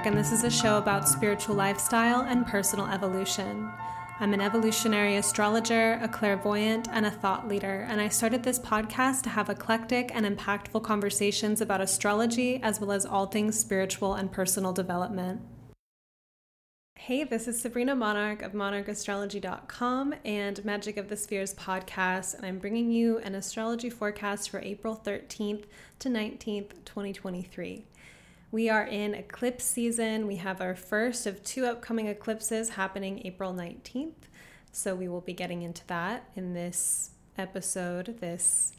Monarch, and this is a show about spiritual lifestyle and personal evolution. I'm an evolutionary astrologer, a clairvoyant, and a thought leader, and I started this podcast to have eclectic and impactful conversations about astrology as well as all things spiritual and personal development. Hey, this is Sabrina Monarch of monarchastrology.com and Magic of the Spheres podcast, and I'm bringing you an astrology forecast for April 13th to 19th, 2023. We are in eclipse season. We have our first of two upcoming eclipses happening April 19th. So we will be getting into that in this episode, this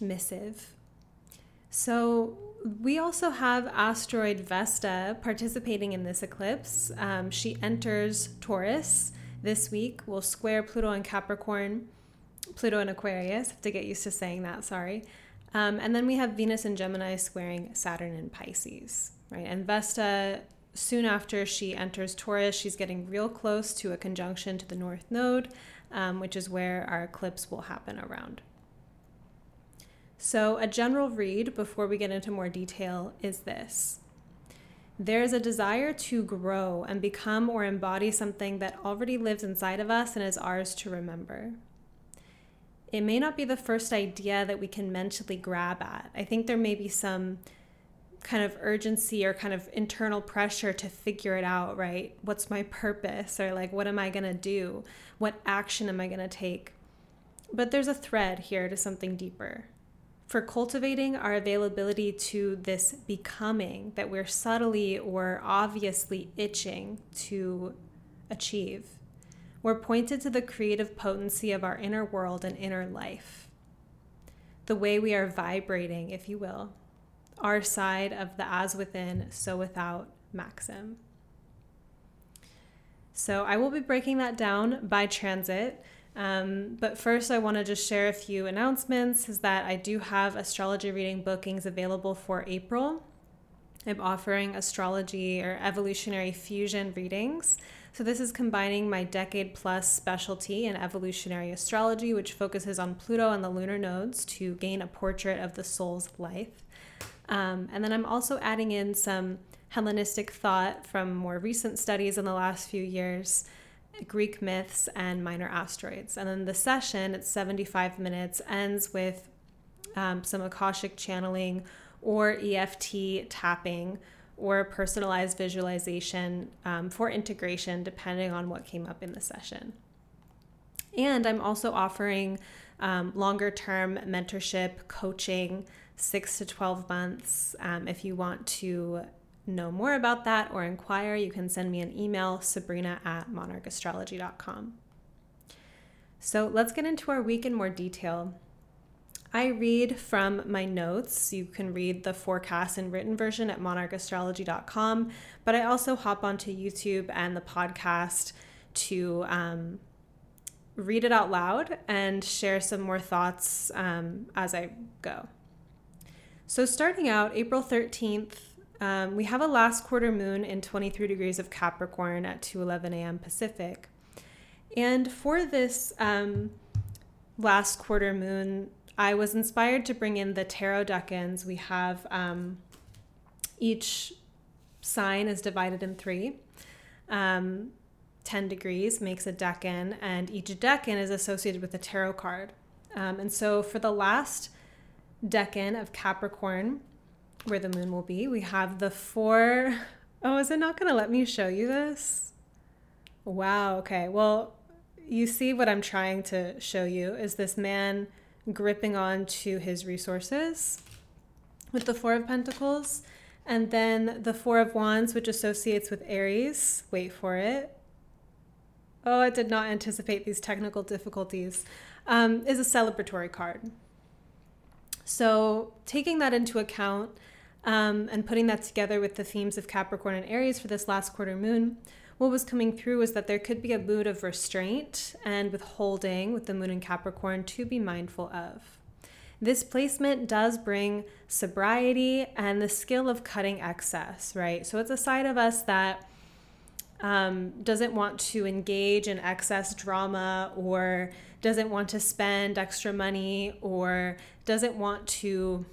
missive. So we also have asteroid Vesta participating in this eclipse. Um, she enters Taurus this week, will square Pluto and Capricorn, Pluto and Aquarius. Have to get used to saying that, sorry. Um, and then we have Venus and Gemini squaring Saturn and Pisces, right? And Vesta, soon after she enters Taurus, she's getting real close to a conjunction to the North Node, um, which is where our eclipse will happen around. So, a general read before we get into more detail is this. There is a desire to grow and become or embody something that already lives inside of us and is ours to remember it may not be the first idea that we can mentally grab at. I think there may be some kind of urgency or kind of internal pressure to figure it out, right? What's my purpose? Or like, what am I going to do? What action am I going to take? But there's a thread here to something deeper. For cultivating our availability to this becoming that we're subtly or obviously itching to achieve we're pointed to the creative potency of our inner world and inner life. The way we are vibrating, if you will, our side of the as within, so without maxim. So I will be breaking that down by transit. Um, but first, I want to just share a few announcements is that I do have astrology reading bookings available for April. I'm offering astrology or evolutionary fusion readings so, this is combining my decade plus specialty in evolutionary astrology, which focuses on Pluto and the lunar nodes to gain a portrait of the soul's life. Um, and then I'm also adding in some Hellenistic thought from more recent studies in the last few years. Greek myths and minor asteroids. And then the session, it's 75 minutes, ends with um, some Akashic channeling or EFT tapping or a personalized visualization um, for integration, depending on what came up in the session. And I'm also offering um, longer term mentorship, coaching, six to 12 months. Um, if you want to know more about that or inquire, you can send me an email, sabrina at monarchastrology.com. So let's get into our week in more detail. I read from my notes. You can read the forecast in written version at monarchastrology.com, but I also hop onto YouTube and the podcast to um, read it out loud and share some more thoughts um, as I go. So, starting out April 13th, um, we have a last quarter moon in 23 degrees of Capricorn at 2:11 a.m. Pacific. And for this um, last quarter moon, I was inspired to bring in the tarot decans. We have um, each sign is divided in three. Um, 10 degrees makes a decan, and each decan is associated with a tarot card. Um, and so for the last decan of Capricorn, where the moon will be, we have the four. Oh, is it not going to let me show you this? Wow, okay. Well, you see what I'm trying to show you is this man gripping on to his resources with the Four of Pentacles. And then the Four of Wands, which associates with Aries. Wait for it. Oh, I did not anticipate these technical difficulties. Um, is a celebratory card. So, taking that into account um, and putting that together with the themes of Capricorn and Aries for this last quarter moon, what was coming through was that there could be a mood of restraint and withholding with the moon in Capricorn to be mindful of. This placement does bring sobriety and the skill of cutting excess, right? So it's a side of us that um, doesn't want to engage in excess drama or doesn't want to spend extra money or doesn't want to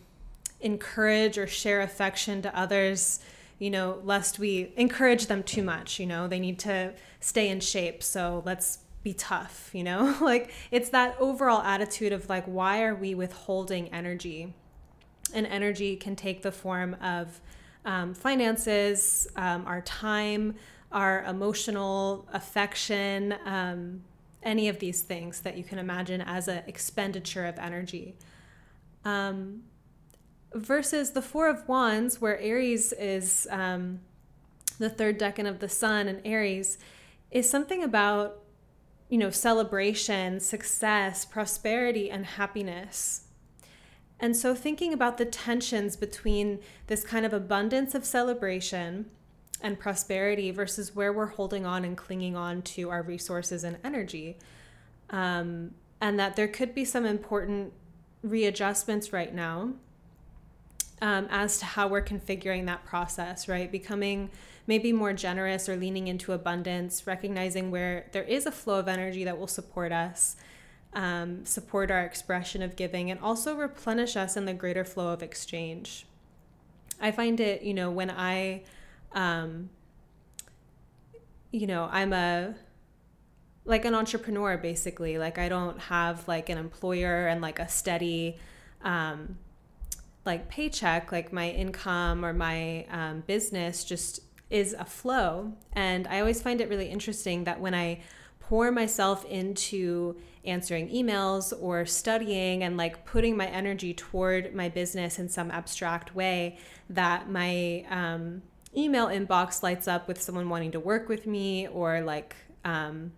encourage or share affection to others, you know, lest we encourage them too much. You know, they need to stay in shape. So let's be tough, you know? like it's that overall attitude of like, why are we withholding energy? And energy can take the form of um, finances, um, our time, our emotional affection, um, any of these things that you can imagine as an expenditure of energy. Um, versus the Four of Wands, where Aries is um, the third decan of the Sun, and Aries is something about you know celebration, success, prosperity, and happiness. And so, thinking about the tensions between this kind of abundance of celebration and prosperity versus where we're holding on and clinging on to our resources and energy. Um, and that there could be some important readjustments right now um, as to how we're configuring that process, right? Becoming maybe more generous or leaning into abundance, recognizing where there is a flow of energy that will support us, um, support our expression of giving, and also replenish us in the greater flow of exchange. I find it, you know, when I, um, you know, I'm a, like an entrepreneur basically. Like I don't have like an employer and like a steady, um, like paycheck, like my income or my um, business just is a flow. And I always find it really interesting that when I pour myself into answering emails or studying and like putting my energy toward my business in some abstract way, that my um, email inbox lights up with someone wanting to work with me or like um,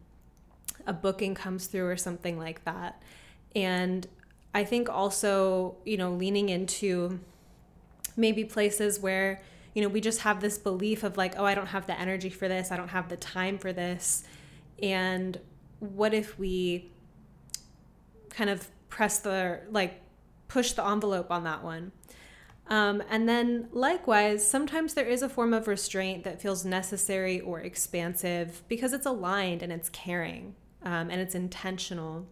a booking comes through or something like that. And I think also, you know, leaning into maybe places where, you know, we just have this belief of like, oh, I don't have the energy for this, I don't have the time for this. And what if we kind of press the, like, push the envelope on that one? Um, and then, likewise, sometimes there is a form of restraint that feels necessary or expansive because it's aligned and it's caring um, and it's intentional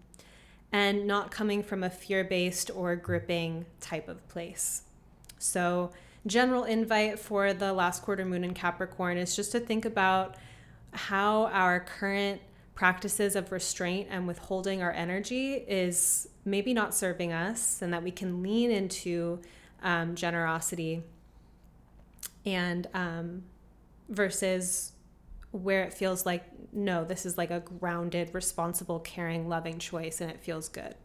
and not coming from a fear based or gripping type of place. So, general invite for the last quarter moon in Capricorn is just to think about how our current practices of restraint and withholding our energy is maybe not serving us, and that we can lean into um, generosity and um, versus where it feels like no this is like a grounded responsible caring loving choice and it feels good.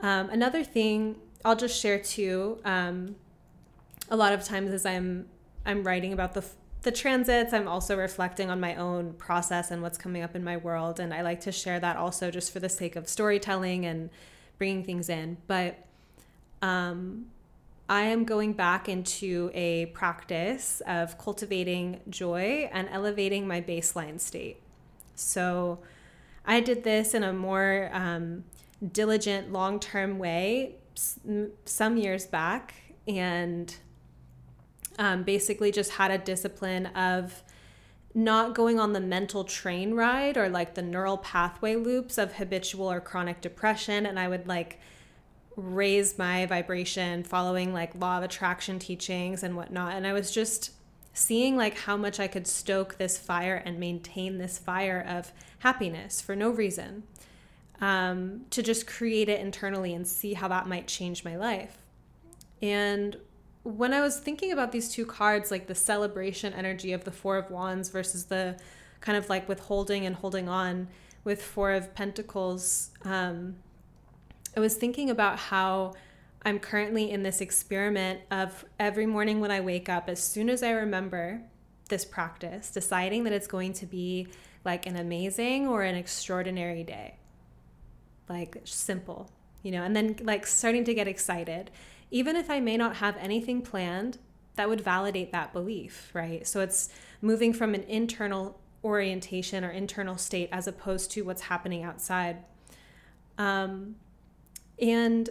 Um, another thing i'll just share too um, a lot of times as i'm i'm writing about the the transits. I'm also reflecting on my own process and what's coming up in my world. And i like to share that also just for the sake of storytelling and bringing things in. But um, I am going back into a practice of cultivating joy and elevating my baseline state. So I did this in a more um, diligent, long term way some years back and um, basically just had a discipline of not going on the mental train ride or like the neural pathway loops of habitual or chronic depression. And I would like, raise my vibration following like law of attraction teachings and whatnot. And I was just seeing like how much I could stoke this fire and maintain this fire of happiness for no reason. Um, to just create it internally and see how that might change my life. And when I was thinking about these two cards, like the celebration energy of the Four of Wands versus the kind of like withholding and holding on with Four of Pentacles, um, I was thinking about how I'm currently in this experiment of every morning when I wake up, as soon as I remember this practice, deciding that it's going to be like an amazing or an extraordinary day. Like simple, you know, and then like starting to get excited. Even if I may not have anything planned, that would validate that belief, right? So it's moving from an internal orientation or internal state as opposed to what's happening outside. Um, and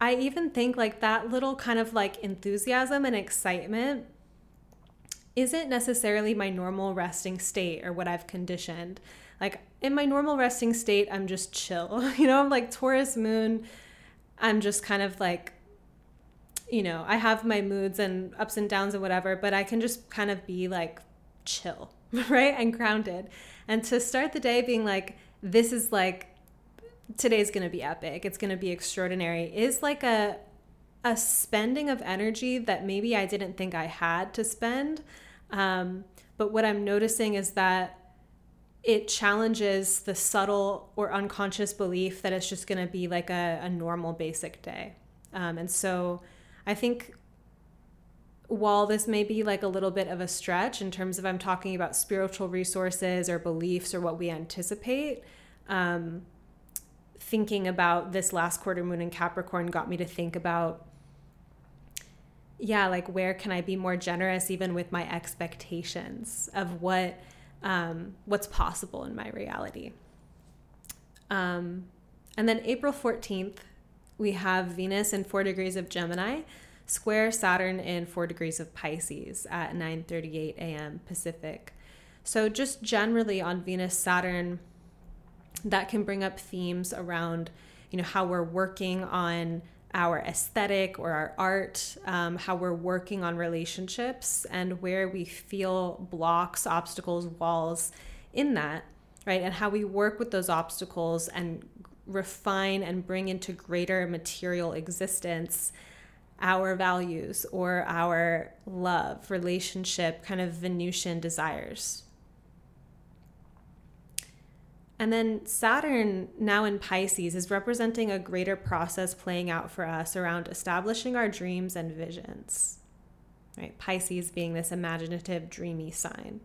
I even think like that little kind of like enthusiasm and excitement isn't necessarily my normal resting state or what I've conditioned. Like in my normal resting state, I'm just chill. You know, I'm like Taurus moon. I'm just kind of like, you know, I have my moods and ups and downs and whatever, but I can just kind of be like chill, right? And grounded. And to start the day being like, this is like, today's going to be epic. It's going to be extraordinary is like a, a spending of energy that maybe I didn't think I had to spend. Um, but what I'm noticing is that it challenges the subtle or unconscious belief that it's just going to be like a, a, normal basic day. Um, and so I think while this may be like a little bit of a stretch in terms of I'm talking about spiritual resources or beliefs or what we anticipate, um, thinking about this last quarter moon in Capricorn got me to think about yeah, like where can I be more generous even with my expectations of what um, what's possible in my reality. Um, and then April 14th, we have Venus in four degrees of Gemini, square Saturn in four degrees of Pisces at 9:38 a.m. Pacific. So just generally on Venus Saturn, that can bring up themes around, you know, how we're working on our aesthetic or our art, um, how we're working on relationships, and where we feel blocks, obstacles, walls in that, right? And how we work with those obstacles and refine and bring into greater material existence our values or our love, relationship, kind of Venusian desires. And then Saturn, now in Pisces, is representing a greater process playing out for us around establishing our dreams and visions. Right? Pisces being this imaginative, dreamy sign,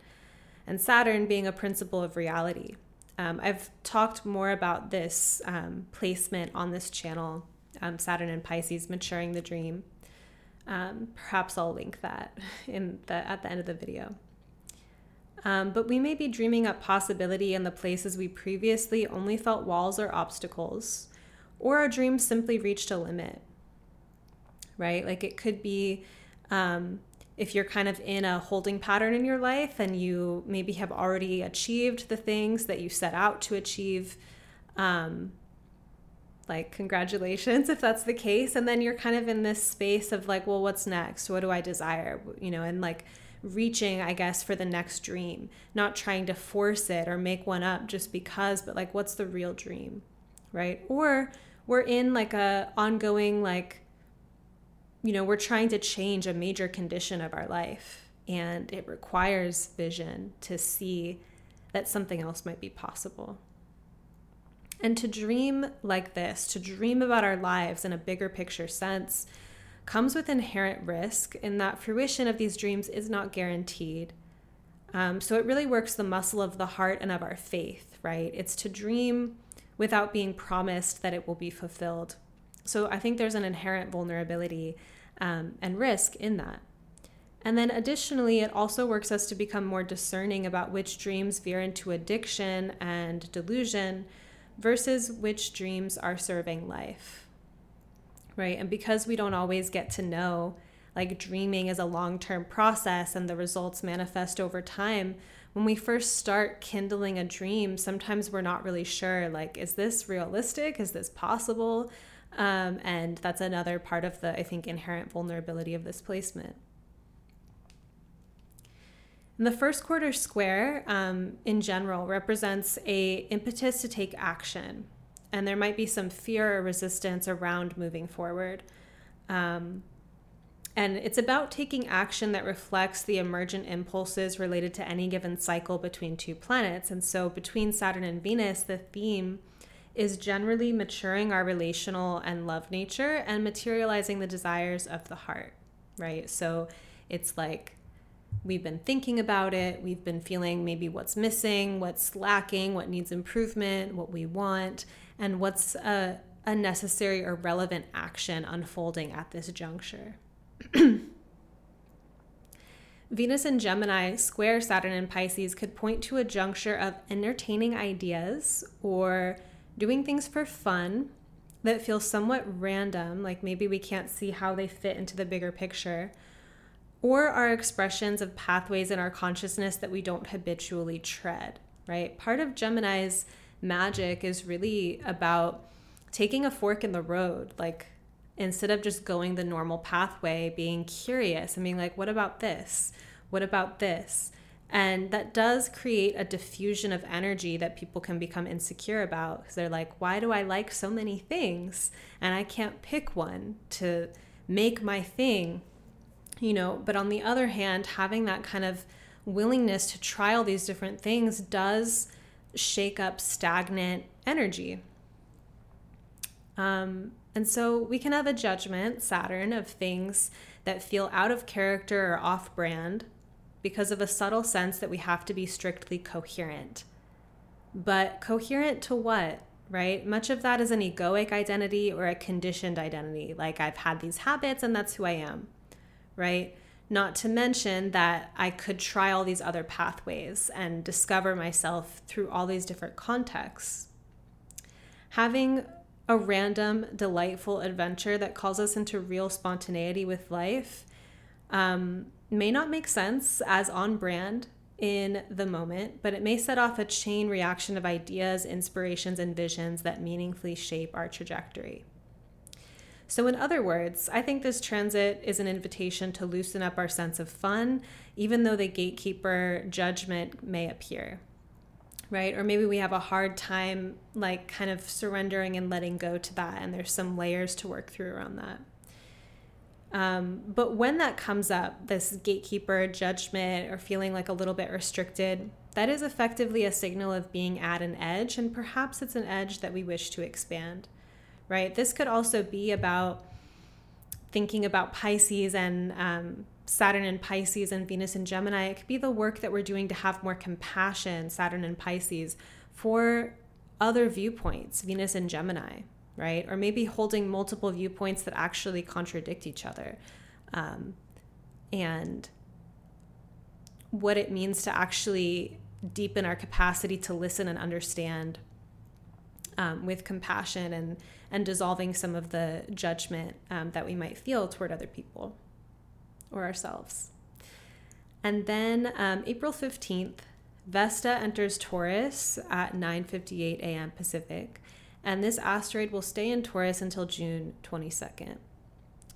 and Saturn being a principle of reality. Um, I've talked more about this um, placement on this channel, um, Saturn and Pisces, maturing the dream. Um, perhaps I'll link that in the at the end of the video. Um, but we may be dreaming up possibility in the places we previously only felt walls or obstacles, or our dreams simply reached a limit, right? Like it could be um, if you're kind of in a holding pattern in your life and you maybe have already achieved the things that you set out to achieve. Um, like congratulations if that's the case and then you're kind of in this space of like well what's next what do i desire you know and like reaching, I guess, for the next dream, not trying to force it or make one up just because, but like, what's the real dream, right? Or we're in like a ongoing, like, you know, we're trying to change a major condition of our life and it requires vision to see that something else might be possible. And to dream like this, to dream about our lives in a bigger picture sense, comes with inherent risk in that fruition of these dreams is not guaranteed. Um, so it really works the muscle of the heart and of our faith, right? It's to dream without being promised that it will be fulfilled. So I think there's an inherent vulnerability um, and risk in that. And then additionally, it also works us to become more discerning about which dreams veer into addiction and delusion versus which dreams are serving life right? And because we don't always get to know, like dreaming is a long term process and the results manifest over time, when we first start kindling a dream, sometimes we're not really sure, like, is this realistic? Is this possible? Um, and that's another part of the, I think, inherent vulnerability of this placement. And the first quarter square, um, in general, represents a impetus to take action, and there might be some fear or resistance around moving forward. Um, and it's about taking action that reflects the emergent impulses related to any given cycle between two planets. And so, between Saturn and Venus, the theme is generally maturing our relational and love nature and materializing the desires of the heart, right? So, it's like we've been thinking about it, we've been feeling maybe what's missing, what's lacking, what needs improvement, what we want and what's a, a necessary or relevant action unfolding at this juncture. Venus in Gemini square Saturn in Pisces could point to a juncture of entertaining ideas or doing things for fun that feel somewhat random, like maybe we can't see how they fit into the bigger picture, or are expressions of pathways in our consciousness that we don't habitually tread, right? Part of Gemini's magic is really about taking a fork in the road, like instead of just going the normal pathway, being curious and being like, what about this? What about this? And that does create a diffusion of energy that people can become insecure about because they're like, why do I like so many things and I can't pick one to make my thing? You know, but on the other hand, having that kind of willingness to try all these different things does shake up stagnant energy. Um, and so we can have a judgment, Saturn, of things that feel out of character or off brand because of a subtle sense that we have to be strictly coherent. But coherent to what? Right? Much of that is an egoic identity or a conditioned identity. Like I've had these habits and that's who I am. Right? Not to mention that I could try all these other pathways and discover myself through all these different contexts. Having a random, delightful adventure that calls us into real spontaneity with life um, may not make sense as on brand in the moment, but it may set off a chain reaction of ideas, inspirations, and visions that meaningfully shape our trajectory. So, in other words, I think this transit is an invitation to loosen up our sense of fun, even though the gatekeeper judgment may appear, right? Or maybe we have a hard time, like, kind of surrendering and letting go to that, and there's some layers to work through around that. Um, but when that comes up, this gatekeeper judgment or feeling like a little bit restricted, that is effectively a signal of being at an edge, and perhaps it's an edge that we wish to expand, right? This could also be about thinking about Pisces and um, Saturn and Pisces and Venus and Gemini. It could be the work that we're doing to have more compassion, Saturn and Pisces, for other viewpoints, Venus and Gemini, right? Or maybe holding multiple viewpoints that actually contradict each other. Um, and what it means to actually deepen our capacity to listen and understand um, with compassion and, and dissolving some of the judgment um, that we might feel toward other people or ourselves. And then um, April 15th, Vesta enters Taurus at 9:58 a.m. Pacific and this asteroid will stay in Taurus until June 22nd.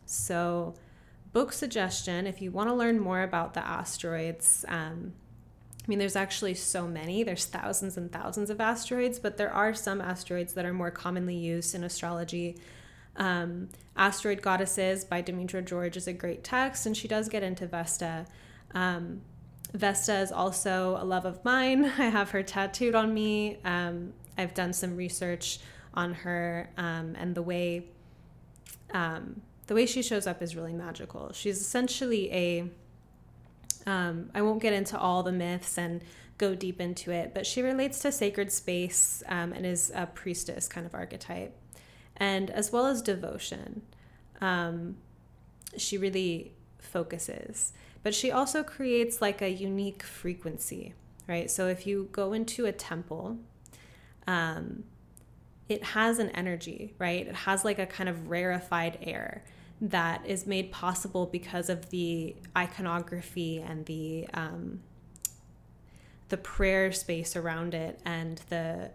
So, book suggestion if you want to learn more about the asteroids. Um, mean, there's actually so many, there's thousands and thousands of asteroids, but there are some asteroids that are more commonly used in astrology. Um, Asteroid Goddesses by Demetra George is a great text, and she does get into Vesta. Um, Vesta is also a love of mine. I have her tattooed on me. Um, I've done some research on her um, and the way um, the way she shows up is really magical. She's essentially a um, I won't get into all the myths and go deep into it, but she relates to sacred space um, and is a priestess kind of archetype, and as well as devotion. Um, she really focuses, but she also creates like a unique frequency, right? So if you go into a temple, um, it has an energy, right? It has like a kind of rarefied air that is made possible because of the iconography and the um, the prayer space around it and the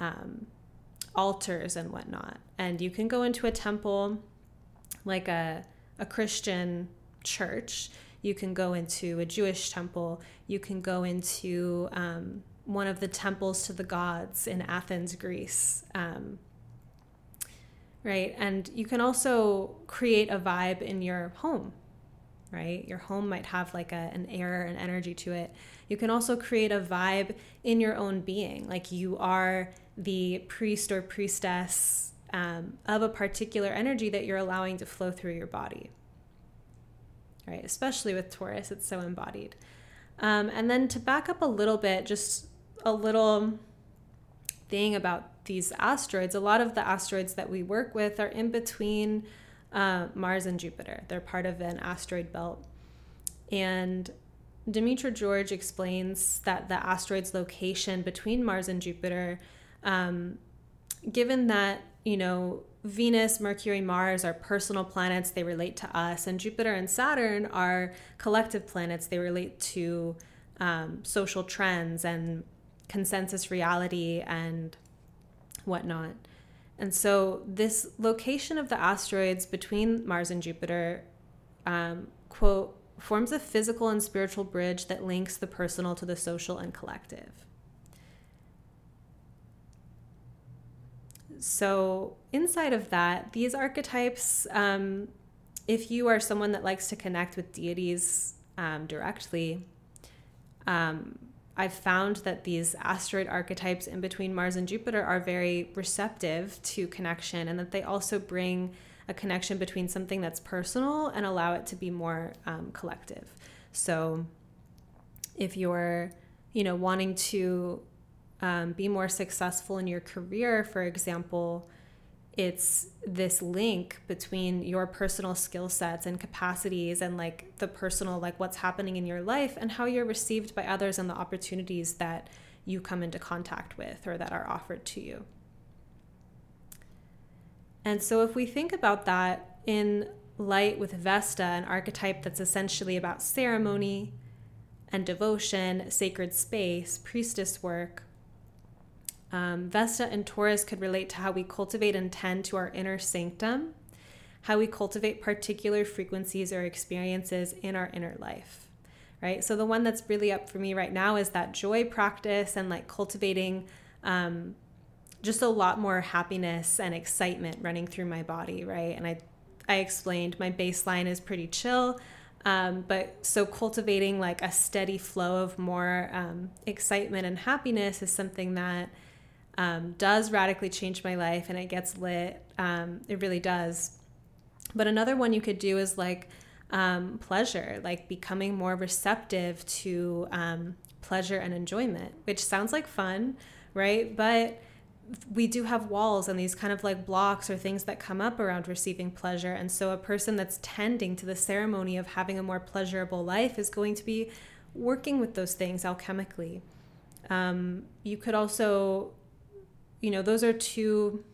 um, altars and whatnot. And you can go into a temple like a a Christian church. You can go into a Jewish temple. You can go into um, one of the temples to the gods in Athens, Greece. Um, right? And you can also create a vibe in your home, right? Your home might have like a, an air and energy to it. You can also create a vibe in your own being, like you are the priest or priestess um, of a particular energy that you're allowing to flow through your body, right? Especially with Taurus, it's so embodied. Um, and then to back up a little bit, just a little thing about these asteroids. A lot of the asteroids that we work with are in between uh, Mars and Jupiter. They're part of an asteroid belt. And Demetra George explains that the asteroid's location between Mars and Jupiter, um, given that, you know, Venus, Mercury, Mars are personal planets, they relate to us, and Jupiter and Saturn are collective planets, they relate to um, social trends and consensus reality and whatnot. And so, this location of the asteroids between Mars and Jupiter, um, quote, forms a physical and spiritual bridge that links the personal to the social and collective. So, inside of that, these archetypes, um, if you are someone that likes to connect with deities um, directly, um, I've found that these asteroid archetypes in between Mars and Jupiter are very receptive to connection and that they also bring a connection between something that's personal and allow it to be more um, collective. So if you're, you know, wanting to um, be more successful in your career, for example, it's this link between your personal skill sets and capacities and like the personal like what's happening in your life and how you're received by others and the opportunities that you come into contact with or that are offered to you. And so if we think about that in light with Vesta, an archetype that's essentially about ceremony and devotion, sacred space, priestess work, um, Vesta and Taurus could relate to how we cultivate and tend to our inner sanctum, how we cultivate particular frequencies or experiences in our inner life, right? So the one that's really up for me right now is that joy practice and like cultivating um, just a lot more happiness and excitement running through my body, right? And I, I explained my baseline is pretty chill. Um, but so cultivating like a steady flow of more um, excitement and happiness is something that um, does radically change my life and it gets lit. Um, it really does. But another one you could do is like um, pleasure, like becoming more receptive to um, pleasure and enjoyment, which sounds like fun, right? But we do have walls and these kind of like blocks or things that come up around receiving pleasure. And so a person that's tending to the ceremony of having a more pleasurable life is going to be working with those things alchemically. Um, you could also you know, those are two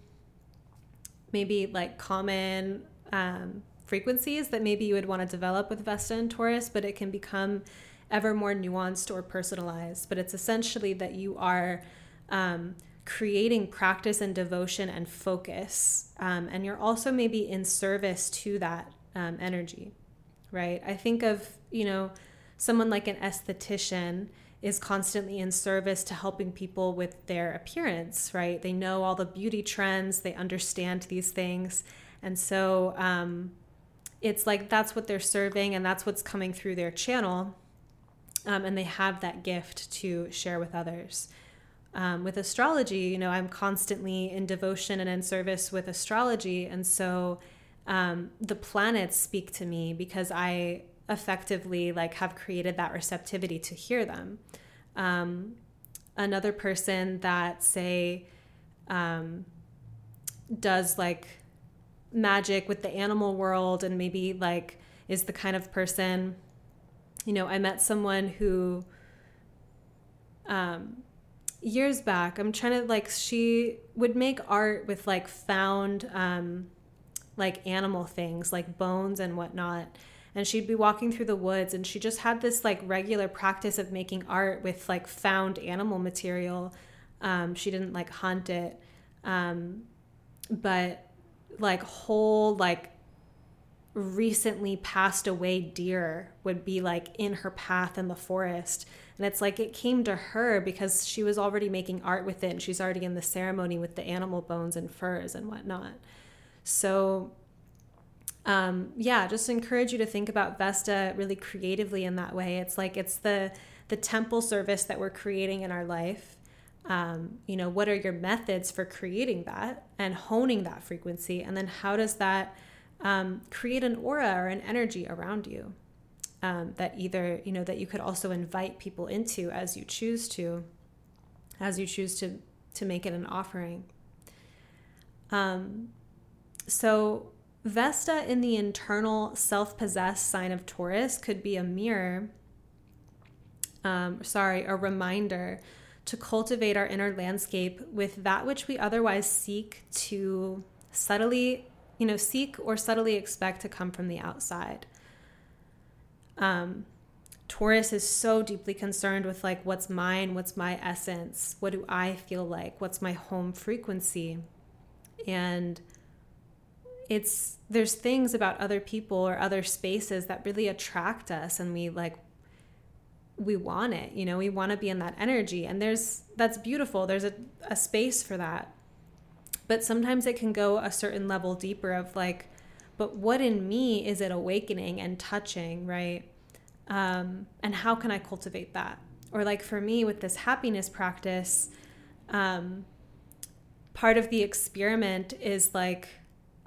maybe like common um, frequencies that maybe you would want to develop with Vesta and Taurus, but it can become ever more nuanced or personalized. But it's essentially that you are um, creating practice and devotion and focus, um, and you're also maybe in service to that um, energy, right? I think of, you know, someone like an esthetician is constantly in service to helping people with their appearance, right? They know all the beauty trends, they understand these things. And so um, it's like that's what they're serving and that's what's coming through their channel. Um, and they have that gift to share with others. Um, with astrology, you know, I'm constantly in devotion and in service with astrology. And so um, the planets speak to me because I effectively like have created that receptivity to hear them. Um, another person that say um, does like magic with the animal world and maybe like is the kind of person you know i met someone who um, years back i'm trying to like she would make art with like found um, like animal things like bones and whatnot and she'd be walking through the woods and she just had this like regular practice of making art with like found animal material. Um, she didn't like hunt it. Um, but like whole like recently passed away deer would be like in her path in the forest. And it's like it came to her because she was already making art with it and she's already in the ceremony with the animal bones and furs and whatnot. So um, yeah, just encourage you to think about Vesta really creatively in that way. It's like it's the the temple service that we're creating in our life. Um, you know, what are your methods for creating that and honing that frequency? And then how does that um, create an aura or an energy around you um, that either, you know, that you could also invite people into as you choose to, as you choose to, to make it an offering. Um, so Vesta in the internal self possessed sign of Taurus could be a mirror um, sorry, a reminder to cultivate our inner landscape with that which we otherwise seek to subtly, you know, seek or subtly expect to come from the outside. Um, Taurus is so deeply concerned with like what's mine, what's my essence, what do I feel like, what's my home frequency. And it's there's things about other people or other spaces that really attract us and we like we want it you know we want to be in that energy and there's that's beautiful. There's a, a space for that. But sometimes it can go a certain level deeper of like but what in me is it awakening and touching right? Um, and how can i cultivate that? Or like for me with this happiness practice um, part of the experiment is like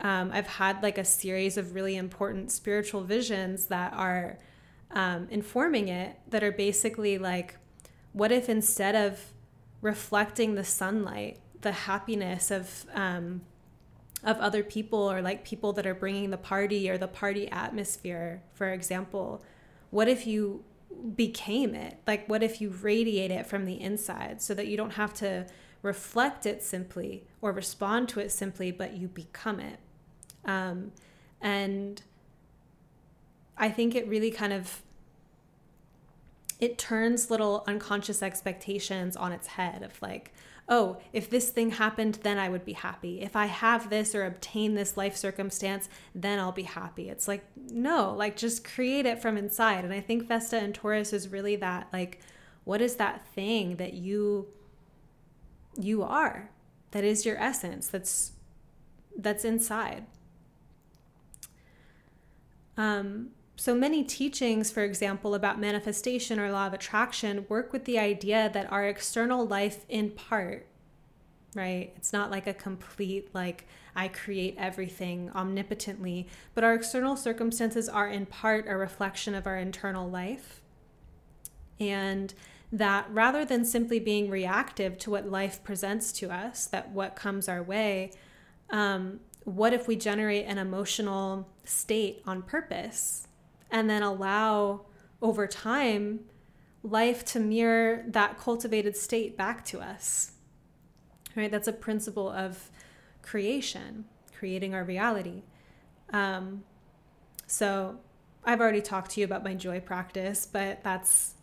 um, i've had like a series of really important spiritual visions that are um, informing it that are basically like, what if instead of reflecting the sunlight, the happiness of um, of other people or like people that are bringing the party or the party atmosphere, for example, what if you became it? Like, what if you radiate it from the inside so that you don't have to reflect it simply or respond to it simply, but you become it? Um, and I think it really kind of it turns little unconscious expectations on its head of like, oh, if this thing happened, then I would be happy. If I have this or obtain this life circumstance, then I'll be happy. It's like, no, like just create it from inside. And I think Vesta and Taurus is really that like, what is that thing that you you are that is your essence that's that's inside um, so many teachings, for example, about manifestation or law of attraction work with the idea that our external life, in part, right? It's not like a complete, like, I create everything omnipotently, but our external circumstances are in part a reflection of our internal life. And that rather than simply being reactive to what life presents to us, that what comes our way, um, what if we generate an emotional state on purpose and then allow over time life to mirror that cultivated state back to us? Right? That's a principle of creation, creating our reality. Um, so I've already talked to you about my joy practice, but that's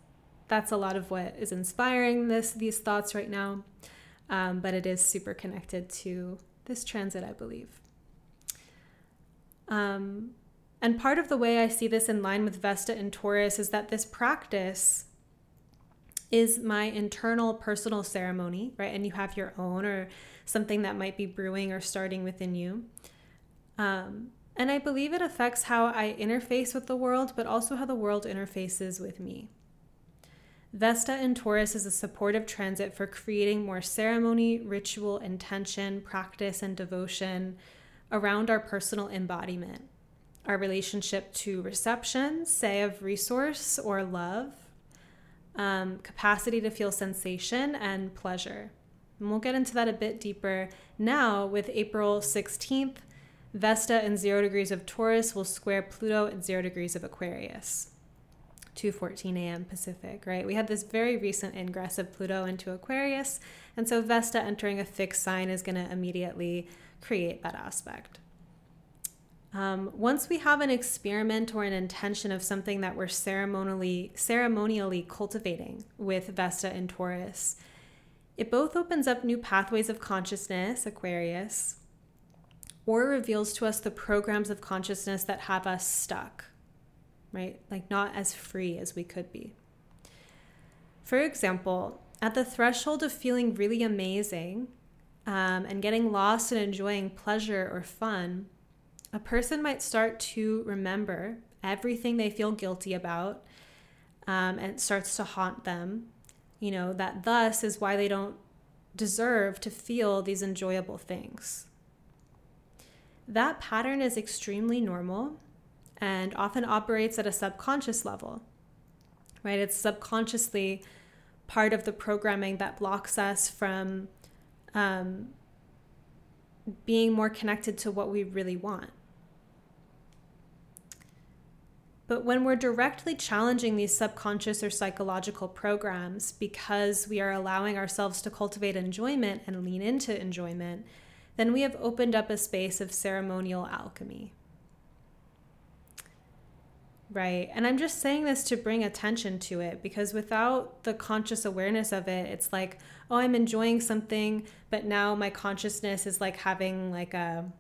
that's a lot of what is inspiring this these thoughts right now. Um, but it is super connected to this transit, I believe. Um, and part of the way I see this in line with Vesta and Taurus is that this practice is my internal personal ceremony, right? And you have your own or something that might be brewing or starting within you. Um, and I believe it affects how I interface with the world, but also how the world interfaces with me. Vesta in Taurus is a supportive transit for creating more ceremony, ritual, intention, practice, and devotion around our personal embodiment, our relationship to reception, say, of resource or love, um, capacity to feel sensation and pleasure. And we'll get into that a bit deeper now with April 16th. Vesta in zero degrees of Taurus will square Pluto at zero degrees of Aquarius. 2:14 a.m. Pacific, right? We had this very recent ingress of Pluto into Aquarius, and so Vesta entering a fixed sign is going to immediately create that aspect. Um, once we have an experiment or an intention of something that we're ceremonially ceremonially cultivating with Vesta and Taurus, it both opens up new pathways of consciousness, Aquarius, or reveals to us the programs of consciousness that have us stuck, right? Like not as free as we could be. For example, at the threshold of feeling really amazing, um, and getting lost in enjoying pleasure or fun, a person might start to remember everything they feel guilty about um, and it starts to haunt them. You know, that thus is why they don't deserve to feel these enjoyable things. That pattern is extremely normal and often operates at a subconscious level, right? It's subconsciously part of the programming that blocks us from um, being more connected to what we really want. But when we're directly challenging these subconscious or psychological programs because we are allowing ourselves to cultivate enjoyment and lean into enjoyment, then we have opened up a space of ceremonial alchemy. Right. And I'm just saying this to bring attention to it because without the conscious awareness of it, it's like, oh, I'm enjoying something, but now my consciousness is like having like a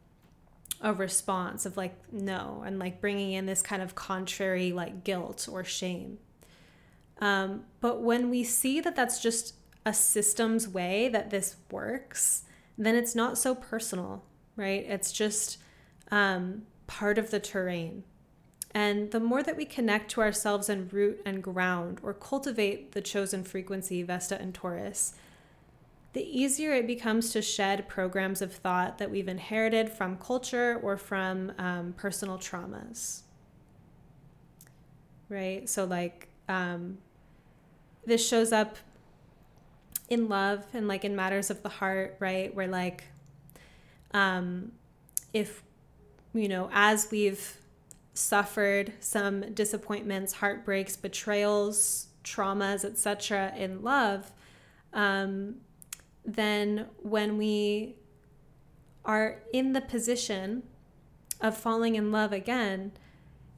a response of like no and like bringing in this kind of contrary like guilt or shame. Um, but when we see that that's just a systems way that this works then it's not so personal right? It's just um, part of the terrain and the more that we connect to ourselves and root and ground or cultivate the chosen frequency vesta and taurus the easier it becomes to shed programs of thought that we've inherited from culture or from um, personal traumas. Right? So, like, um, this shows up in love and like in matters of the heart, right? Where, like, um, if, you know, as we've suffered some disappointments, heartbreaks, betrayals, traumas, etc., in love, um, then when we are in the position of falling in love again,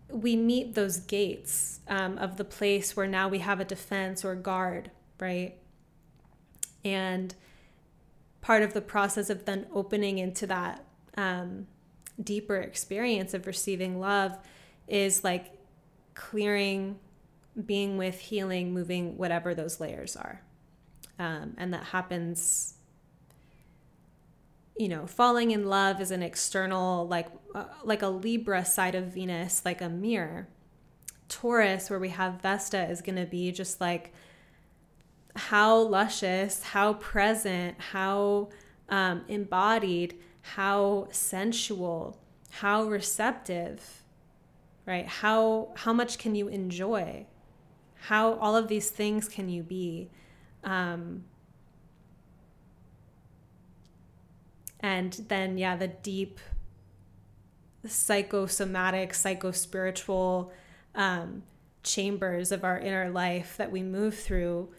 we meet those gates um, of the place where now we have a defense or guard, right? And part of the process of then opening into that um, deeper experience of receiving love is like clearing, being with, healing, moving, whatever those layers are. Um, and that happens you know falling in love is an external like uh, like a libra side of venus like a mirror. Taurus where we have vesta is going to be just like how luscious how present how um, embodied how sensual how receptive right? How how much can you enjoy? How all of these things can you be? Um, and then, yeah, the deep psychosomatic, psychospiritual um, chambers of our inner life that we move through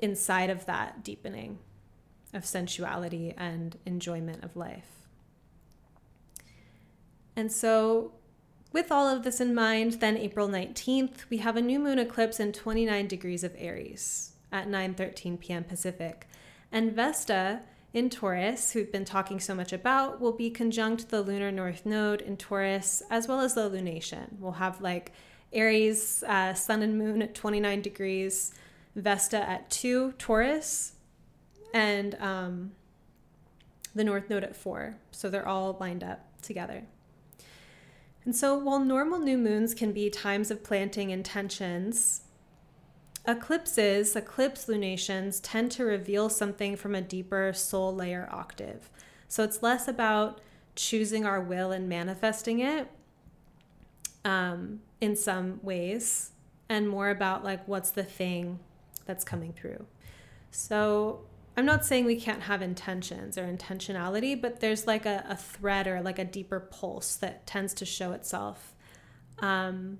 inside of that deepening of sensuality and enjoyment of life. And so, with all of this in mind, then April 19th, we have a new moon eclipse in 29 degrees of Aries at 9:13 p.m. Pacific. And Vesta in Taurus, who we've been talking so much about, will be conjunct the lunar north node in Taurus as well as the lunation. We'll have like Aries, uh, Sun and Moon at 29 degrees, Vesta at 2, Taurus, and um, the North Node at 4. So they're all lined up together. And so while normal new moons can be times of planting intentions, Eclipses, eclipse lunations, tend to reveal something from a deeper soul layer octave. So it's less about choosing our will and manifesting it um, in some ways, and more about like what's the thing that's coming through. So I'm not saying we can't have intentions or intentionality, but there's like a, a thread or like a deeper pulse that tends to show itself. Um,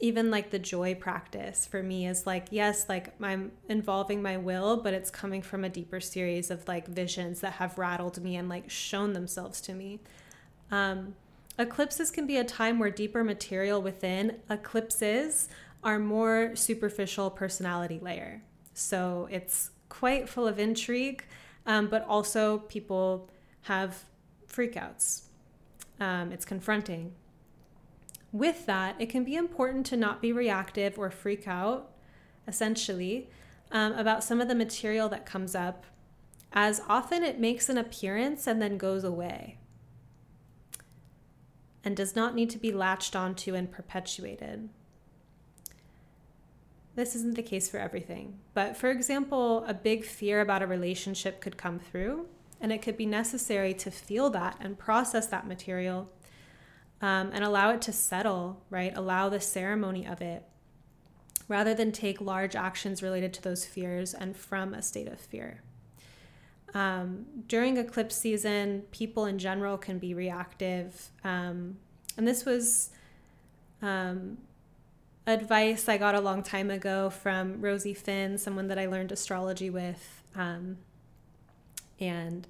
even like the joy practice for me is like yes like i'm involving my will but it's coming from a deeper series of like visions that have rattled me and like shown themselves to me um, eclipses can be a time where deeper material within eclipses are more superficial personality layer so it's quite full of intrigue um, but also people have freakouts um, it's confronting with that, it can be important to not be reactive or freak out, essentially, um, about some of the material that comes up, as often it makes an appearance and then goes away and does not need to be latched onto and perpetuated. This isn't the case for everything, but for example, a big fear about a relationship could come through, and it could be necessary to feel that and process that material um, and allow it to settle, right? Allow the ceremony of it rather than take large actions related to those fears and from a state of fear. Um, during eclipse season, people in general can be reactive. Um, and this was um, advice I got a long time ago from Rosie Finn, someone that I learned astrology with. Um, and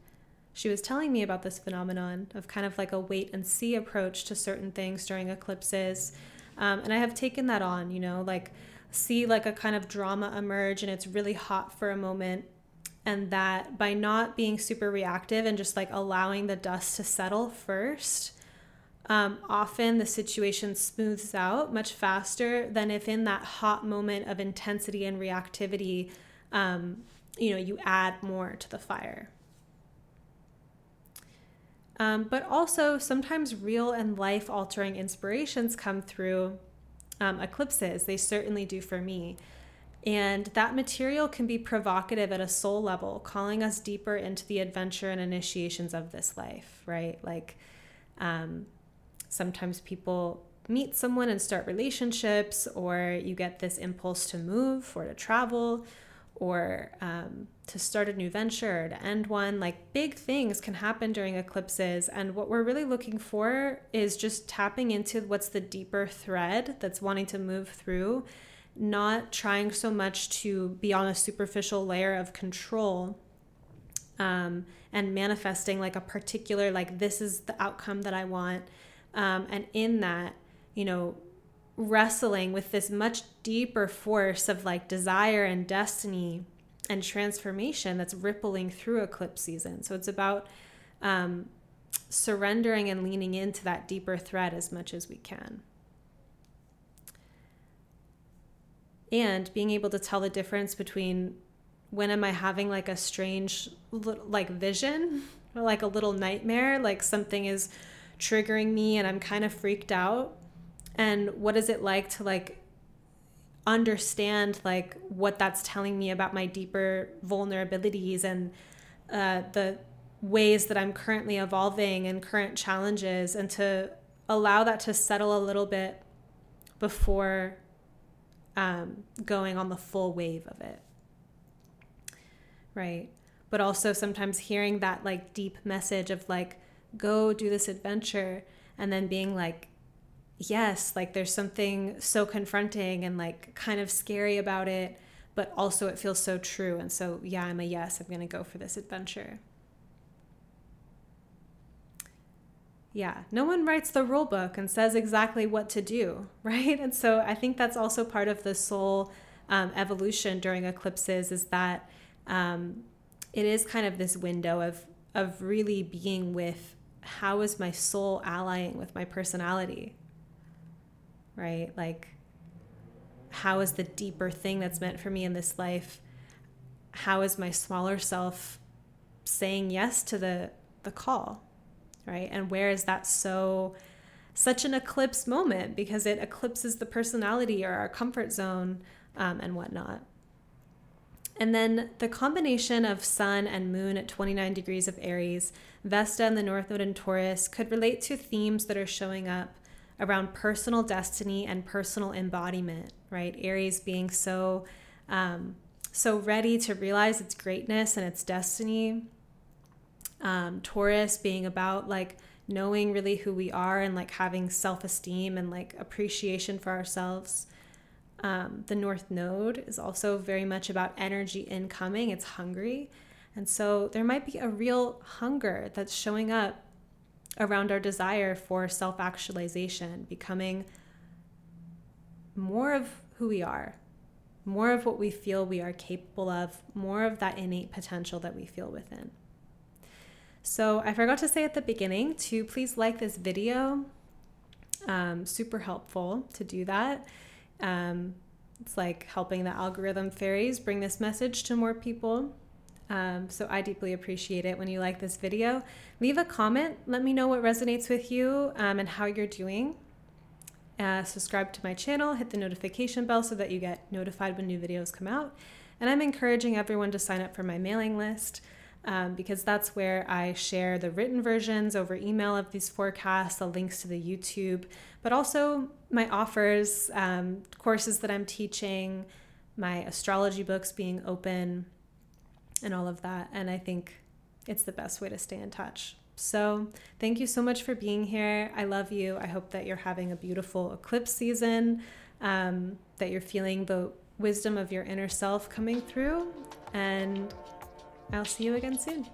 she was telling me about this phenomenon of kind of like a wait and see approach to certain things during eclipses. Um, and I have taken that on, you know, like see like a kind of drama emerge and it's really hot for a moment. And that by not being super reactive and just like allowing the dust to settle first, um, often the situation smooths out much faster than if in that hot moment of intensity and reactivity, um, you know, you add more to the fire. Um, but also, sometimes real and life altering inspirations come through um, eclipses. They certainly do for me. And that material can be provocative at a soul level, calling us deeper into the adventure and initiations of this life, right? Like, um, sometimes people meet someone and start relationships, or you get this impulse to move or to travel or um, to start a new venture or to end one. Like big things can happen during eclipses. And what we're really looking for is just tapping into what's the deeper thread that's wanting to move through, not trying so much to be on a superficial layer of control. Um, and manifesting like a particular, like, this is the outcome that I want. Um, and in that, you know, wrestling with this much deeper force of like desire and destiny and transformation that's rippling through eclipse season. So it's about um, surrendering and leaning into that deeper thread as much as we can. And being able to tell the difference between when am I having like a strange like vision or like a little nightmare, like something is triggering me and I'm kind of freaked out and what is it like to like understand like what that's telling me about my deeper vulnerabilities and uh, the ways that I'm currently evolving and current challenges and to allow that to settle a little bit before um, going on the full wave of it. Right. But also sometimes hearing that like deep message of like, go do this adventure and then being like, yes, like there's something so confronting and like kind of scary about it, but also it feels so true. And so, yeah, I'm a yes, I'm going to go for this adventure. Yeah, no one writes the rule book and says exactly what to do, right? And so I think that's also part of the soul um, evolution during eclipses is that um, it is kind of this window of of really being with how is my soul allying with my personality right? Like, how is the deeper thing that's meant for me in this life? How is my smaller self saying yes to the the call, right? And where is that so such an eclipse moment because it eclipses the personality or our comfort zone um, and whatnot. And then the combination of Sun and Moon at 29 degrees of Aries, Vesta and the North Node in Taurus could relate to themes that are showing up around personal destiny and personal embodiment, right? Aries being so um, so ready to realize its greatness and its destiny. Um, Taurus being about like knowing really who we are and like having self esteem and like appreciation for ourselves. Um, the North Node is also very much about energy incoming, it's hungry. And so there might be a real hunger that's showing up around our desire for self actualization, becoming more of who we are, more of what we feel we are capable of, more of that innate potential that we feel within. So, I forgot to say at the beginning to please like this video. Um, super helpful to do that. Um, it's like helping the algorithm fairies bring this message to more people. Um, so I deeply appreciate it when you like this video. Leave a comment. Let me know what resonates with you um, and how you're doing. Uh, subscribe to my channel, hit the notification bell so that you get notified when new videos come out. And I'm encouraging everyone to sign up for my mailing list um, because that's where I share the written versions over email of these forecasts, the links to the YouTube, but also my offers, um, courses that I'm teaching, my astrology books being open and all of that. And I think it's the best way to stay in touch. So, thank you so much for being here. I love you. I hope that you're having a beautiful eclipse season. um, that you're feeling the wisdom of your inner self coming through. And I'll see you again soon.